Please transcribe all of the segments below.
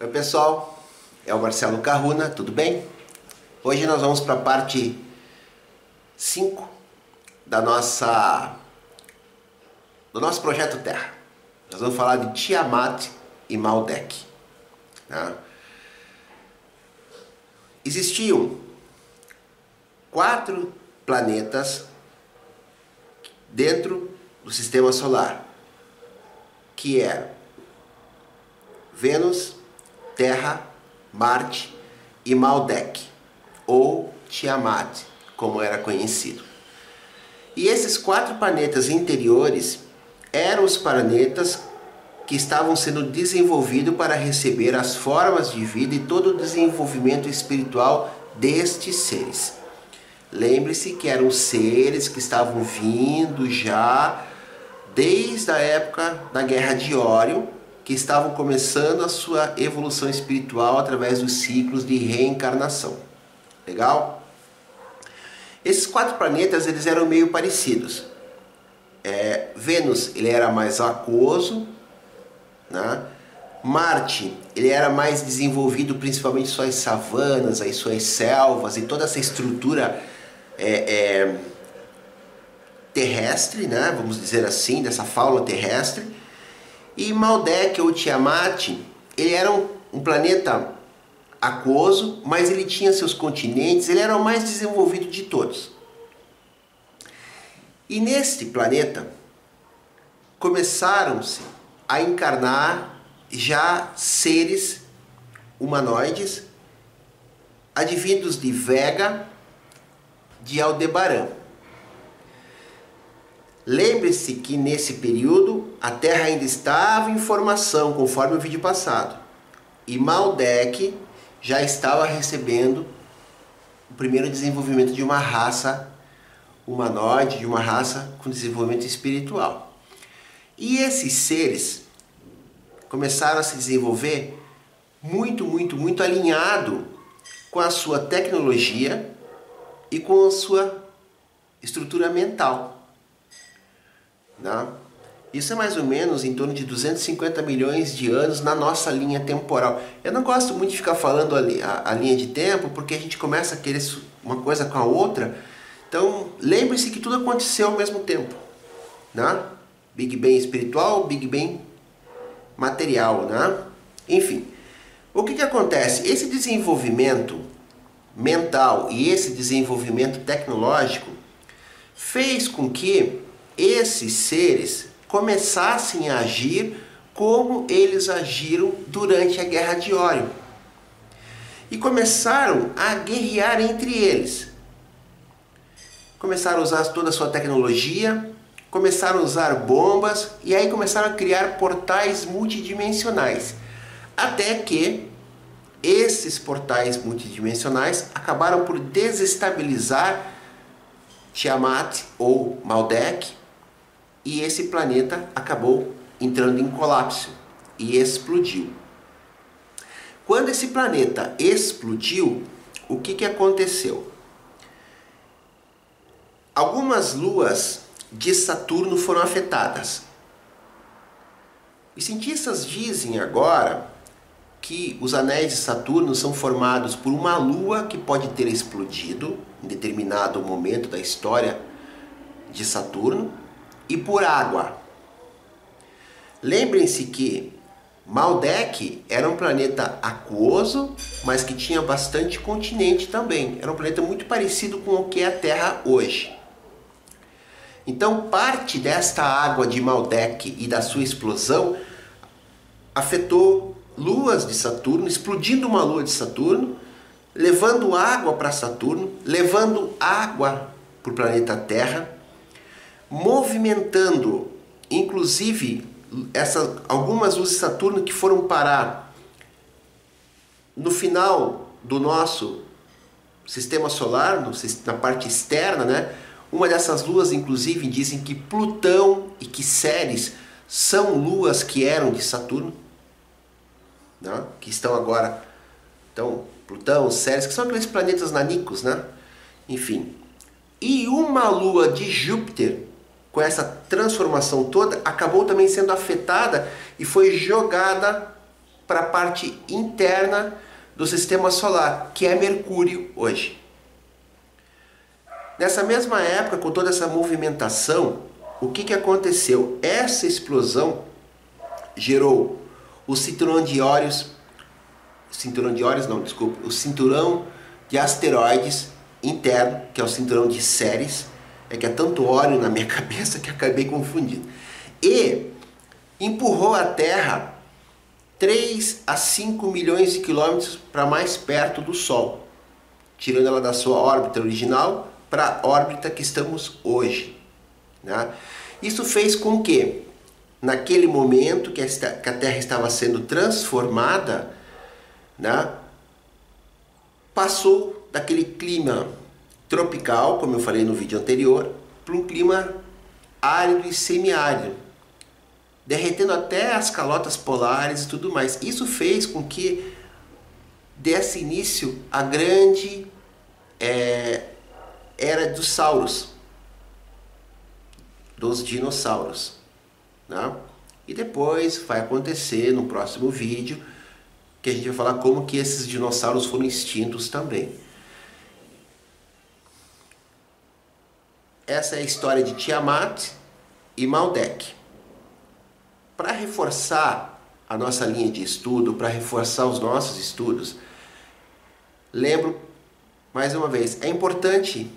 Oi pessoal, é o Marcelo Carruna, tudo bem? Hoje nós vamos para a parte 5 da nossa do nosso projeto Terra. Nós vamos falar de Tiamat e Maldek. Tá? Existiam quatro planetas dentro do sistema solar, que eram Vênus, Terra, Marte e Maldek, ou Tiamat, como era conhecido. E esses quatro planetas interiores eram os planetas que estavam sendo desenvolvidos para receber as formas de vida e todo o desenvolvimento espiritual destes seres. Lembre-se que eram seres que estavam vindo já desde a época da Guerra de Órion, que estavam começando a sua evolução espiritual através dos ciclos de reencarnação. Legal? Esses quatro planetas eles eram meio parecidos. É, Vênus ele era mais aquoso, né? Marte ele era mais desenvolvido principalmente suas savanas, as suas selvas e toda essa estrutura é, é, terrestre, né? vamos dizer assim, dessa fauna terrestre. E Maldek ou Tiamat, ele era um, um planeta aquoso, mas ele tinha seus continentes, ele era o mais desenvolvido de todos. E neste planeta começaram-se a encarnar já seres humanoides advindos de Vega, de Aldebaran. Lembre-se que nesse período a Terra ainda estava em formação, conforme o vídeo passado. E Maldek já estava recebendo o primeiro desenvolvimento de uma raça humanoide, de uma raça com desenvolvimento espiritual. E esses seres começaram a se desenvolver muito, muito, muito alinhado com a sua tecnologia e com a sua estrutura mental. Né? Isso é mais ou menos em torno de 250 milhões de anos na nossa linha temporal. Eu não gosto muito de ficar falando a, a, a linha de tempo porque a gente começa a querer uma coisa com a outra. Então, lembre-se que tudo aconteceu ao mesmo tempo. Né? Big Bang espiritual, Big Bang material. Né? Enfim, o que, que acontece? Esse desenvolvimento mental e esse desenvolvimento tecnológico fez com que esses seres começassem a agir como eles agiram durante a Guerra de Órion. E começaram a guerrear entre eles. Começaram a usar toda a sua tecnologia, começaram a usar bombas e aí começaram a criar portais multidimensionais. Até que esses portais multidimensionais acabaram por desestabilizar Tiamat ou Maldek e esse planeta acabou entrando em colapso e explodiu. Quando esse planeta explodiu, o que, que aconteceu? Algumas luas de Saturno foram afetadas. Os cientistas dizem agora que os anéis de Saturno são formados por uma lua que pode ter explodido em determinado momento da história de Saturno e por água. Lembrem-se que Maldek era um planeta aquoso, mas que tinha bastante continente também. Era um planeta muito parecido com o que é a Terra hoje. Então, parte desta água de Maldek e da sua explosão afetou luas de Saturno, explodindo uma lua de Saturno, levando água para Saturno, levando água para o planeta Terra movimentando, inclusive, essa, algumas luzes de Saturno que foram parar no final do nosso sistema solar, no, na parte externa, né? Uma dessas luas, inclusive, dizem que Plutão e que Ceres são luas que eram de Saturno, né? que estão agora, então, Plutão, Ceres, que são aqueles planetas nanicos, né? Enfim. E uma lua de Júpiter com essa transformação toda, acabou também sendo afetada e foi jogada para a parte interna do sistema solar, que é Mercúrio hoje. Nessa mesma época, com toda essa movimentação, o que, que aconteceu? Essa explosão gerou o cinturão de Órios, cinturão de Órios não, desculpa, o cinturão de asteroides interno, que é o cinturão de Ceres, é que é tanto óleo na minha cabeça que acabei confundindo. E empurrou a Terra 3 a 5 milhões de quilômetros para mais perto do Sol, tirando ela da sua órbita original para a órbita que estamos hoje. Né? Isso fez com que, naquele momento que a Terra estava sendo transformada, né, passou daquele clima tropical, como eu falei no vídeo anterior, para um clima árido e semiárido, derretendo até as calotas polares e tudo mais. Isso fez com que desse início a grande é, era dos sauros, dos dinossauros. Né? E depois vai acontecer no próximo vídeo que a gente vai falar como que esses dinossauros foram extintos também. Essa é a história de Tiamat e Maldek. Para reforçar a nossa linha de estudo, para reforçar os nossos estudos, lembro mais uma vez, é importante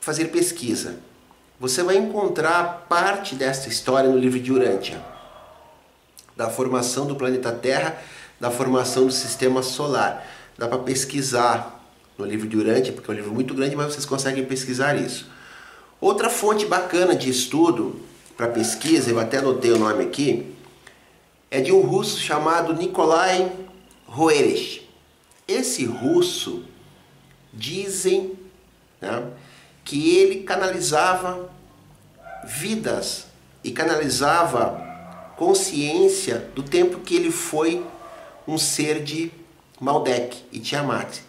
fazer pesquisa. Você vai encontrar parte dessa história no livro de Urântia, da formação do planeta Terra da formação do sistema solar. Dá para pesquisar no livro de Urântia, porque é um livro muito grande, mas vocês conseguem pesquisar isso. Outra fonte bacana de estudo para pesquisa, eu até anotei o nome aqui, é de um russo chamado Nikolai Roerich. Esse russo, dizem né, que ele canalizava vidas e canalizava consciência do tempo que ele foi um ser de Maldek e Tiamat.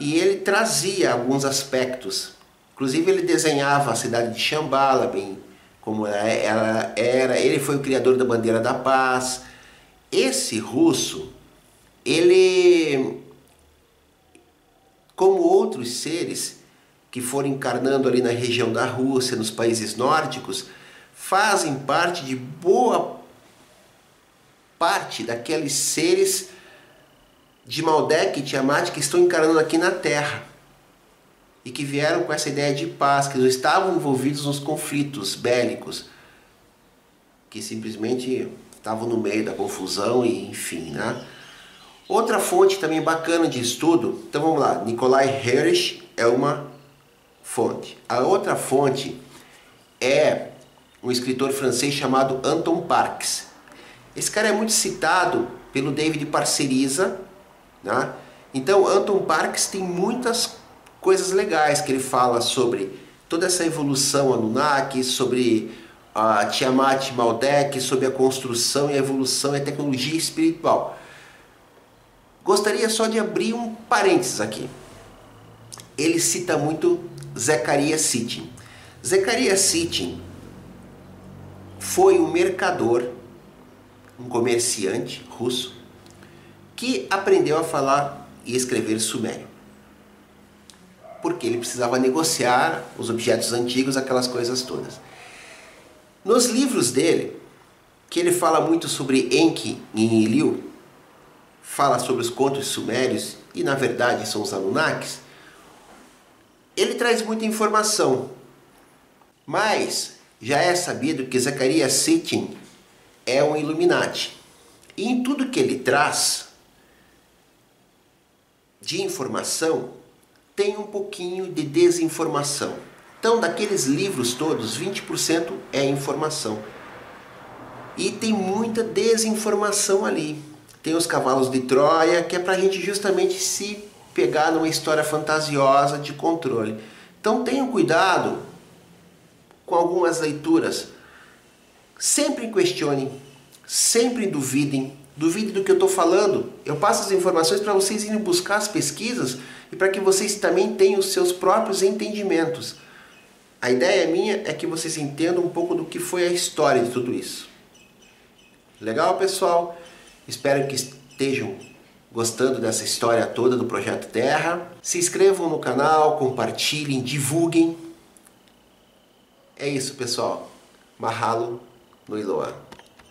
E ele trazia alguns aspectos. Inclusive ele desenhava a cidade de Shambhala, bem como ela era. Ele foi o criador da bandeira da paz. Esse russo, ele, como outros seres que foram encarnando ali na região da Rússia, nos países nórdicos, fazem parte de boa parte daqueles seres de Maldek e Tiamat que estão encarando aqui na Terra e que vieram com essa ideia de paz, que estavam envolvidos nos conflitos bélicos, que simplesmente estavam no meio da confusão e enfim, né? Outra fonte também bacana de estudo, então vamos lá, Nikolai Herrich é uma fonte. A outra fonte é um escritor francês chamado Anton Parks. Esse cara é muito citado pelo David Parceriza, né? Então, Anton Parks tem muitas coisas legais que ele fala sobre toda essa evolução Anunnaki, sobre a Tiamat Maldek, sobre a construção e a evolução e a tecnologia espiritual. Gostaria só de abrir um parênteses aqui. Ele cita muito Zechariah Sitchin. Zechariah Sitchin foi um mercador um comerciante russo que aprendeu a falar e escrever sumério. Porque ele precisava negociar os objetos antigos, aquelas coisas todas. Nos livros dele, que ele fala muito sobre Enki e Enlil, fala sobre os contos sumérios e na verdade são os Anunnakis, ele traz muita informação. Mas já é sabido que Zacarias Sitchin é um Illuminati. E em tudo que ele traz de informação, tem um pouquinho de desinformação. Então, daqueles livros todos, 20% é informação. E tem muita desinformação ali. Tem os cavalos de Troia, que é para a gente justamente se pegar numa história fantasiosa de controle. Então tenham cuidado com algumas leituras Sempre questionem, sempre duvidem, duvidem do que eu estou falando. Eu passo as informações para vocês irem buscar as pesquisas e para que vocês também tenham os seus próprios entendimentos. A ideia minha é que vocês entendam um pouco do que foi a história de tudo isso. Legal, pessoal? Espero que estejam gostando dessa história toda do Projeto Terra. Se inscrevam no canal, compartilhem, divulguem. É isso, pessoal. Mahalo no Iloa.